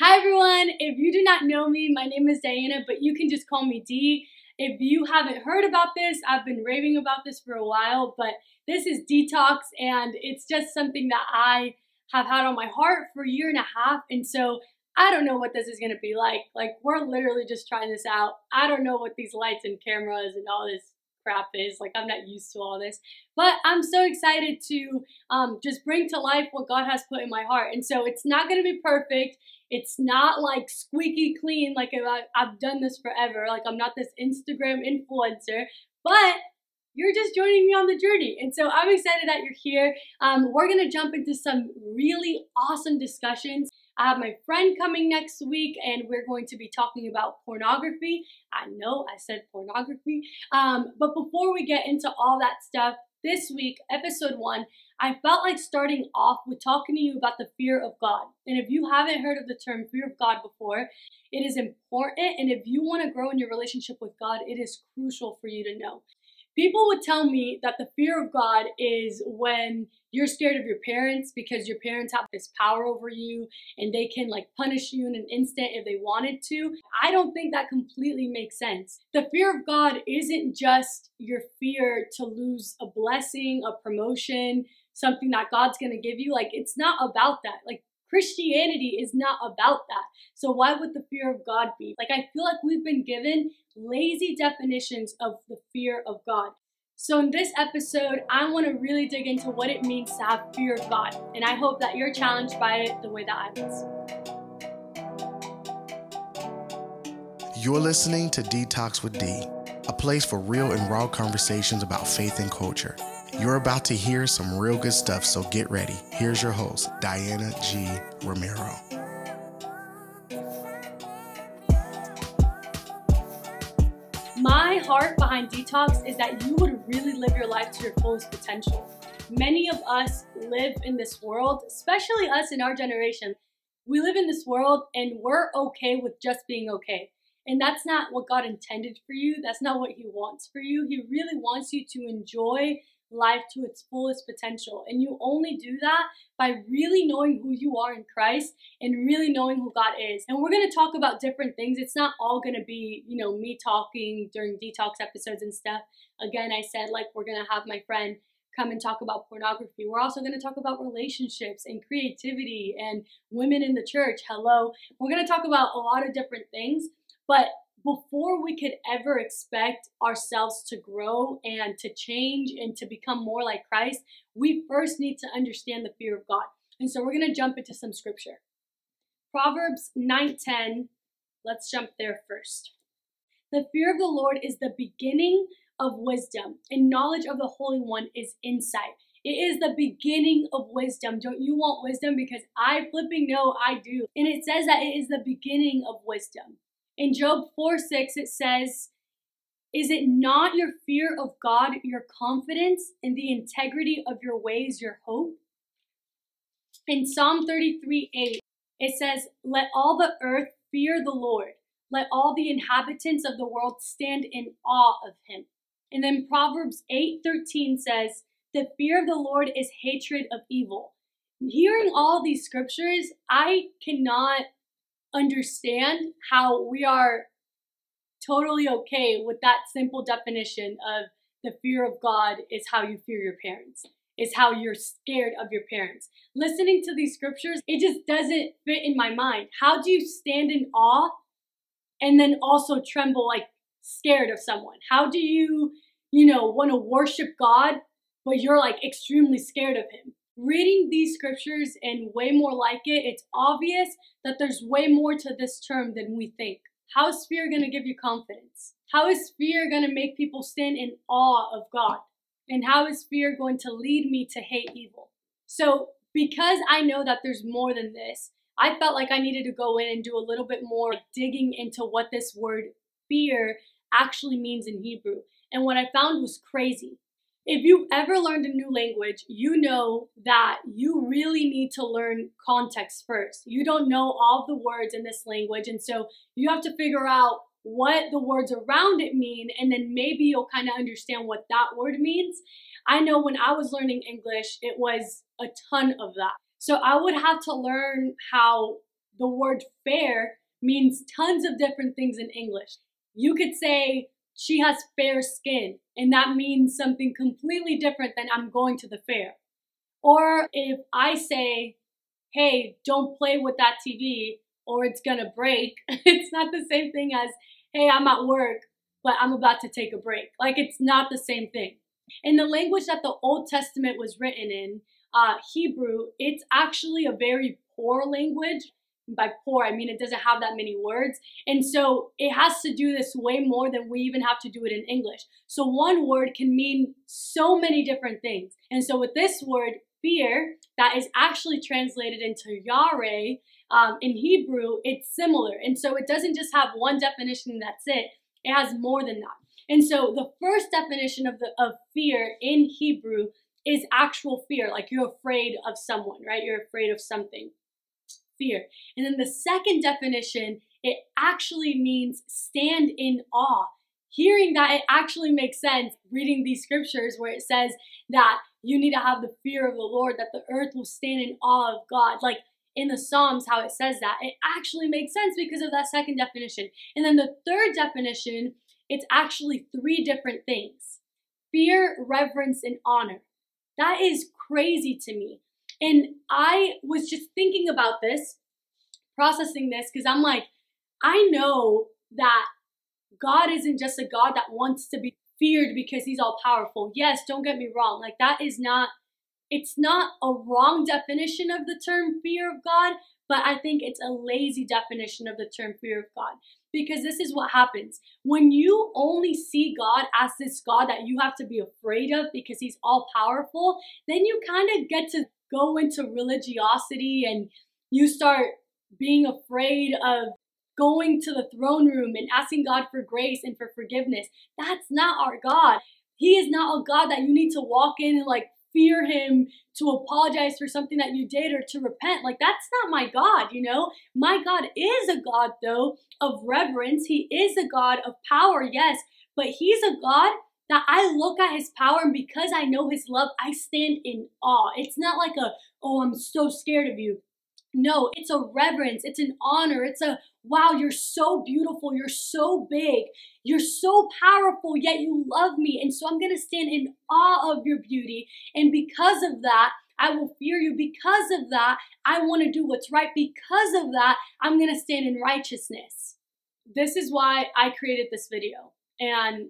Hi everyone, if you do not know me, my name is Diana, but you can just call me D. If you haven't heard about this, I've been raving about this for a while, but this is detox and it's just something that I have had on my heart for a year and a half. And so I don't know what this is gonna be like. Like, we're literally just trying this out. I don't know what these lights and cameras and all this crap is. Like, I'm not used to all this. But I'm so excited to um, just bring to life what God has put in my heart. And so it's not gonna be perfect. It's not like squeaky clean, like I've done this forever. Like I'm not this Instagram influencer, but you're just joining me on the journey. And so I'm excited that you're here. Um, we're going to jump into some really awesome discussions. I have my friend coming next week, and we're going to be talking about pornography. I know I said pornography. Um, but before we get into all that stuff, this week, episode one, I felt like starting off with talking to you about the fear of God. And if you haven't heard of the term fear of God before, it is important. And if you want to grow in your relationship with God, it is crucial for you to know. People would tell me that the fear of God is when you're scared of your parents because your parents have this power over you and they can like punish you in an instant if they wanted to. I don't think that completely makes sense. The fear of God isn't just your fear to lose a blessing, a promotion, something that God's going to give you. Like, it's not about that. Like, Christianity is not about that. So, why would the fear of God be? Like, I feel like we've been given lazy definitions of the fear of God. So, in this episode, I want to really dig into what it means to have fear of God. And I hope that you're challenged by it the way that I was. You're listening to Detox with D, a place for real and raw conversations about faith and culture. You're about to hear some real good stuff, so get ready. Here's your host, Diana G. Romero. My heart behind detox is that you would really live your life to your fullest potential. Many of us live in this world, especially us in our generation. We live in this world and we're okay with just being okay. And that's not what God intended for you. That's not what He wants for you. He really wants you to enjoy life to its fullest potential. And you only do that by really knowing who you are in Christ and really knowing who God is. And we're going to talk about different things. It's not all going to be, you know, me talking during detox episodes and stuff. Again, I said like we're going to have my friend come and talk about pornography. We're also going to talk about relationships and creativity and women in the church. Hello. We're going to talk about a lot of different things, but before we could ever expect ourselves to grow and to change and to become more like Christ, we first need to understand the fear of God. And so we're going to jump into some scripture. Proverbs 9:10. Let's jump there first. The fear of the Lord is the beginning of wisdom, and knowledge of the Holy One is insight. It is the beginning of wisdom. Don't you want wisdom? Because I flipping know I do. And it says that it is the beginning of wisdom. In Job 4 6, it says, Is it not your fear of God, your confidence, in the integrity of your ways, your hope? In Psalm 33 8, it says, Let all the earth fear the Lord. Let all the inhabitants of the world stand in awe of him. And then Proverbs 8:13 says, "The fear of the Lord is hatred of evil." Hearing all these scriptures, I cannot understand how we are totally okay with that simple definition of the fear of God is how you fear your parents, is how you're scared of your parents. Listening to these scriptures, it just doesn't fit in my mind. How do you stand in awe and then also tremble like scared of someone? How do you, you know, want to worship God, but you're like extremely scared of him? Reading these scriptures and way more like it, it's obvious that there's way more to this term than we think. How is fear going to give you confidence? How is fear going to make people stand in awe of God? And how is fear going to lead me to hate evil? So, because I know that there's more than this, I felt like I needed to go in and do a little bit more digging into what this word fear actually means in Hebrew. And what I found was crazy. If you've ever learned a new language, you know that you really need to learn context first. You don't know all the words in this language, and so you have to figure out what the words around it mean, and then maybe you'll kind of understand what that word means. I know when I was learning English, it was a ton of that. So I would have to learn how the word fair means tons of different things in English. You could say she has fair skin, and that means something completely different than I'm going to the fair. Or if I say, hey, don't play with that TV or it's gonna break, it's not the same thing as, hey, I'm at work, but I'm about to take a break. Like it's not the same thing. In the language that the Old Testament was written in, uh, Hebrew, it's actually a very poor language by poor, I mean it doesn't have that many words. And so it has to do this way more than we even have to do it in English. So one word can mean so many different things. And so with this word, fear, that is actually translated into yare, um, in Hebrew, it's similar. And so it doesn't just have one definition that's it, it has more than that. And so the first definition of the of fear in Hebrew is actual fear, like you're afraid of someone, right? You're afraid of something fear. And then the second definition, it actually means stand in awe. Hearing that, it actually makes sense reading these scriptures where it says that you need to have the fear of the Lord, that the earth will stand in awe of God. Like in the Psalms, how it says that, it actually makes sense because of that second definition. And then the third definition, it's actually three different things fear, reverence, and honor. That is crazy to me. And I was just thinking about this, processing this, because I'm like, I know that God isn't just a God that wants to be feared because he's all powerful. Yes, don't get me wrong. Like, that is not, it's not a wrong definition of the term fear of God, but I think it's a lazy definition of the term fear of God. Because this is what happens. When you only see God as this God that you have to be afraid of because he's all powerful, then you kind of get to go into religiosity and you start being afraid of going to the throne room and asking God for grace and for forgiveness. That's not our God. He is not a God that you need to walk in and like fear him to apologize for something that you did or to repent. Like that's not my God, you know? My God is a God though of reverence. He is a God of power, yes, but he's a God that I look at his power and because I know his love, I stand in awe. It's not like a, oh, I'm so scared of you. No, it's a reverence, it's an honor, it's a wow, you're so beautiful, you're so big, you're so powerful, yet you love me. And so I'm gonna stand in awe of your beauty. And because of that, I will fear you. Because of that, I wanna do what's right. Because of that, I'm gonna stand in righteousness. This is why I created this video. And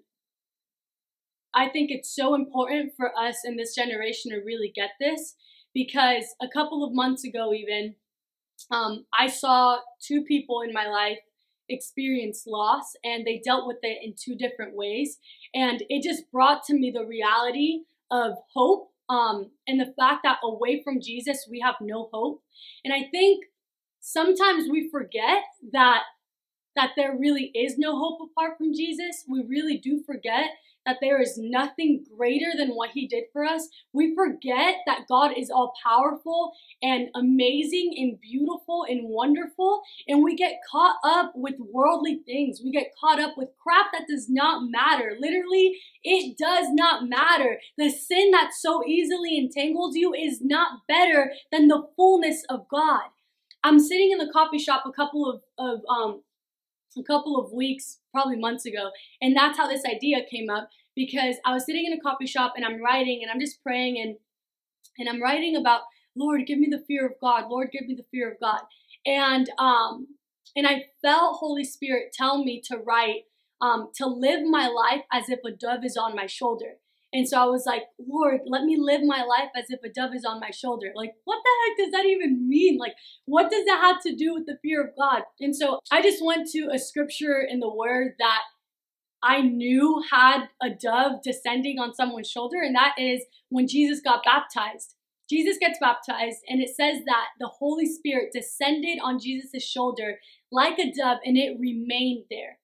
I think it's so important for us in this generation to really get this because a couple of months ago, even, um, I saw two people in my life experience loss and they dealt with it in two different ways. And it just brought to me the reality of hope um, and the fact that away from Jesus, we have no hope. And I think sometimes we forget that that there really is no hope apart from Jesus. We really do forget that there is nothing greater than what he did for us, we forget that God is all powerful and amazing and beautiful and wonderful. And we get caught up with worldly things. We get caught up with crap that does not matter. Literally, it does not matter. The sin that so easily entangles you is not better than the fullness of God. I'm sitting in the coffee shop a couple of, of um, a couple of weeks, probably months ago. And that's how this idea came up because I was sitting in a coffee shop and I'm writing and I'm just praying and and I'm writing about Lord, give me the fear of God. Lord, give me the fear of God. And um and I felt Holy Spirit tell me to write um to live my life as if a dove is on my shoulder. And so I was like, Lord, let me live my life as if a dove is on my shoulder. Like, what the heck does that even mean? Like, what does that have to do with the fear of God? And so I just went to a scripture in the word that I knew had a dove descending on someone's shoulder, and that is when Jesus got baptized. Jesus gets baptized, and it says that the Holy Spirit descended on Jesus' shoulder like a dove, and it remained there.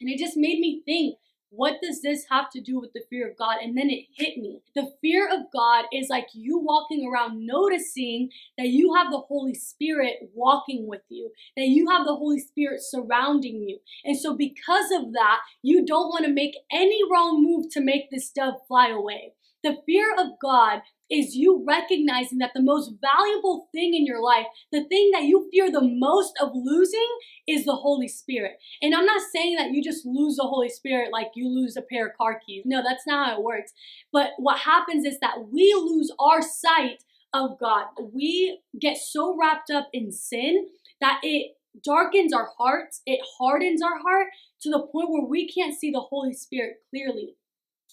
And it just made me think what does this have to do with the fear of God? And then it hit me. The fear of God is like you walking around noticing that you have the Holy Spirit walking with you, that you have the Holy Spirit surrounding you. And so, because of that, you don't want to make any wrong move to make this dove fly away. The fear of God is you recognizing that the most valuable thing in your life, the thing that you fear the most of losing, is the Holy Spirit. And I'm not saying that you just lose the Holy Spirit like you lose a pair of car keys. No, that's not how it works. But what happens is that we lose our sight of God. We get so wrapped up in sin that it darkens our hearts, it hardens our heart to the point where we can't see the Holy Spirit clearly.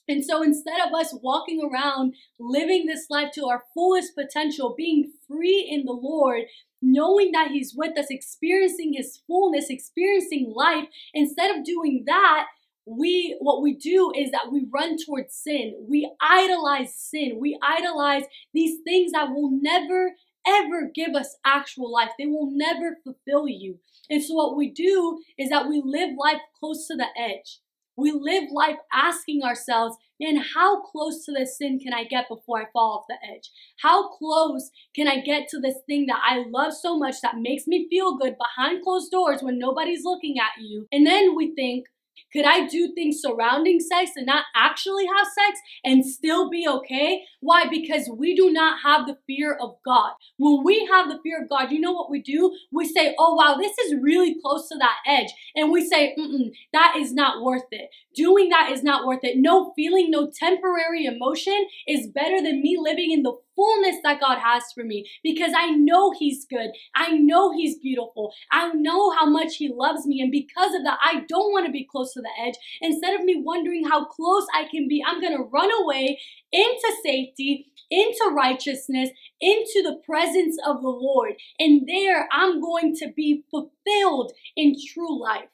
And so instead of us walking around living this life to our fullest potential, being free in the Lord, knowing that He's with us, experiencing His fullness, experiencing life, instead of doing that, we what we do is that we run towards sin. We idolize sin. We idolize these things that will never ever give us actual life. They will never fulfill you. And so what we do is that we live life close to the edge. We live life asking ourselves, man, how close to this sin can I get before I fall off the edge? How close can I get to this thing that I love so much that makes me feel good behind closed doors when nobody's looking at you? And then we think, could I do things surrounding sex and not actually have sex and still be okay? Why? Because we do not have the fear of God. When we have the fear of God, you know what we do? We say, oh wow, this is really close to that edge. And we say, mm that is not worth it. Doing that is not worth it. No feeling, no temporary emotion is better than me living in the fullness that God has for me because I know He's good. I know He's beautiful. I know how much He loves me. And because of that, I don't want to be close to the edge. Instead of me wondering how close I can be, I'm going to run away into safety, into righteousness, into the presence of the Lord. And there I'm going to be fulfilled in true life.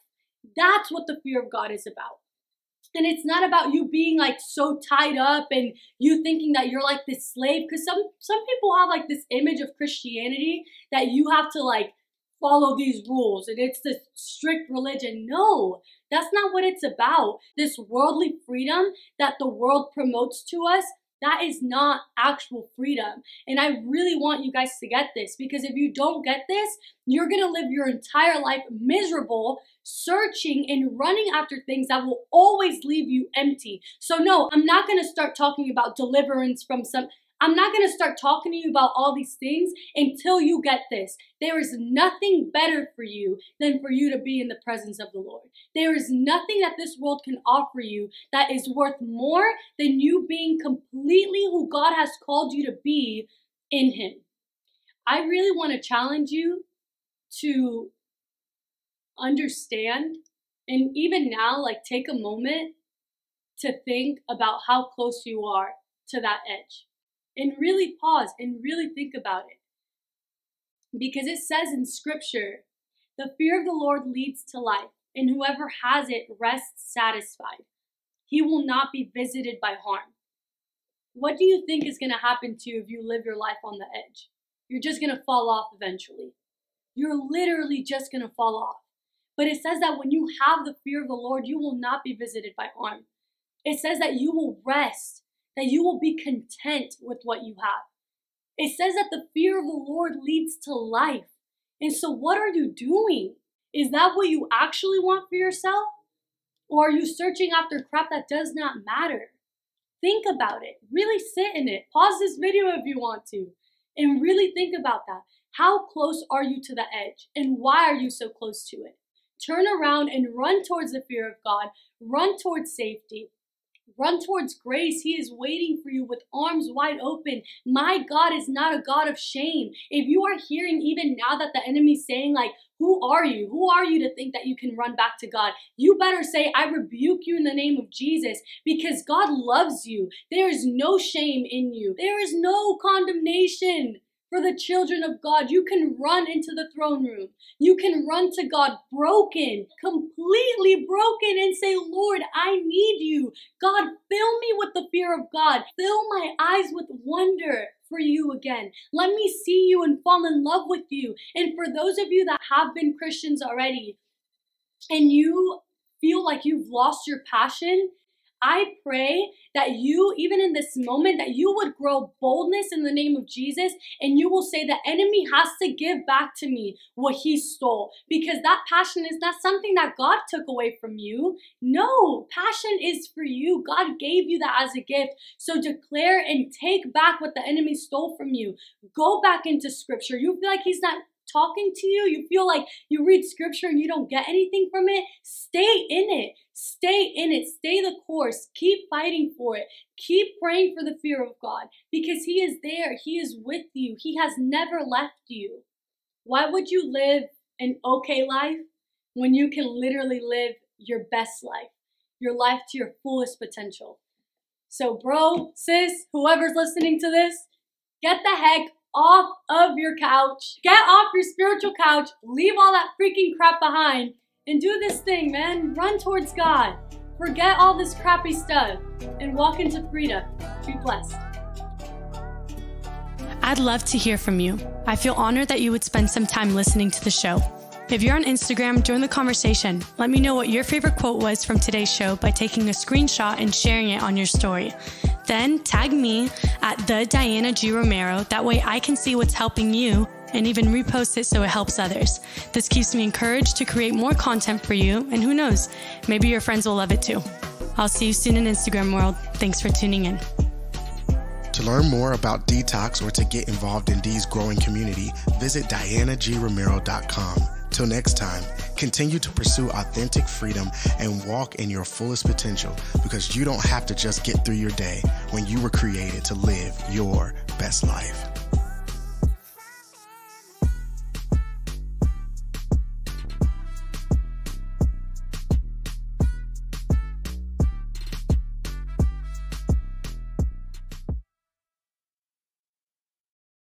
That's what the fear of God is about. And it's not about you being like so tied up and you thinking that you're like this slave. Because some some people have like this image of Christianity that you have to like follow these rules and it's this strict religion. No, that's not what it's about. This worldly freedom that the world promotes to us, that is not actual freedom. And I really want you guys to get this because if you don't get this, you're gonna live your entire life miserable, searching and running after things that will always leave you empty. So, no, I'm not gonna start talking about deliverance from some I'm not going to start talking to you about all these things until you get this. There is nothing better for you than for you to be in the presence of the Lord. There is nothing that this world can offer you that is worth more than you being completely who God has called you to be in Him. I really want to challenge you to understand and even now, like, take a moment to think about how close you are to that edge and really pause and really think about it. Because it says in scripture, the fear of the Lord leads to life, and whoever has it rests satisfied. He will not be visited by harm. What do you think is going to happen to you if you live your life on the edge? You're just going to fall off eventually. You're literally just going to fall off. But it says that when you have the fear of the Lord, you will not be visited by harm. It says that you will rest that you will be content with what you have. It says that the fear of the Lord leads to life. And so, what are you doing? Is that what you actually want for yourself? Or are you searching after crap that does not matter? Think about it. Really sit in it. Pause this video if you want to. And really think about that. How close are you to the edge? And why are you so close to it? Turn around and run towards the fear of God. Run towards safety. Run towards grace. He is waiting for you with arms wide open. My God is not a God of shame. If you are hearing even now that the enemy's saying, like, who are you? Who are you to think that you can run back to God? You better say, I rebuke you in the name of Jesus because God loves you. There is no shame in you, there is no condemnation for the children of God. You can run into the throne room. You can run to God broken, completely broken, and say, Lord, I need you. God, fill me with the fear of God. Fill my eyes with wonder for you again. Let me see you and fall in love with you. And for those of you that have been Christians already and you feel like you've lost your passion, I pray that you, even in this moment, that you would grow boldness in the name of Jesus and you will say, the enemy has to give back to me what he stole because that passion is not something that God took away from you. No, passion is for you. God gave you that as a gift. So declare and take back what the enemy stole from you. Go back into scripture. You feel like he's not talking to you, you feel like you read scripture and you don't get anything from it, stay in it. Stay in it. Stay the course. Keep fighting for it. Keep praying for the fear of God because He is there. He is with you. He has never left you. Why would you live an okay life when you can literally live your best life, your life to your fullest potential? So, bro, sis, whoever's listening to this, get the heck off of your couch. Get off your spiritual couch. Leave all that freaking crap behind and do this thing, man. Run towards God. Forget all this crappy stuff and walk into freedom. Be blessed. I'd love to hear from you. I feel honored that you would spend some time listening to the show. If you're on Instagram, join the conversation. Let me know what your favorite quote was from today's show by taking a screenshot and sharing it on your story. Then tag me at the Diana G. Romero. That way I can see what's helping you and even repost it so it helps others. This keeps me encouraged to create more content for you, and who knows, maybe your friends will love it too. I'll see you soon in Instagram world. Thanks for tuning in. To learn more about Detox or to get involved in Dee's growing community, visit dianagromero.com. Till next time, continue to pursue authentic freedom and walk in your fullest potential because you don't have to just get through your day when you were created to live your best life.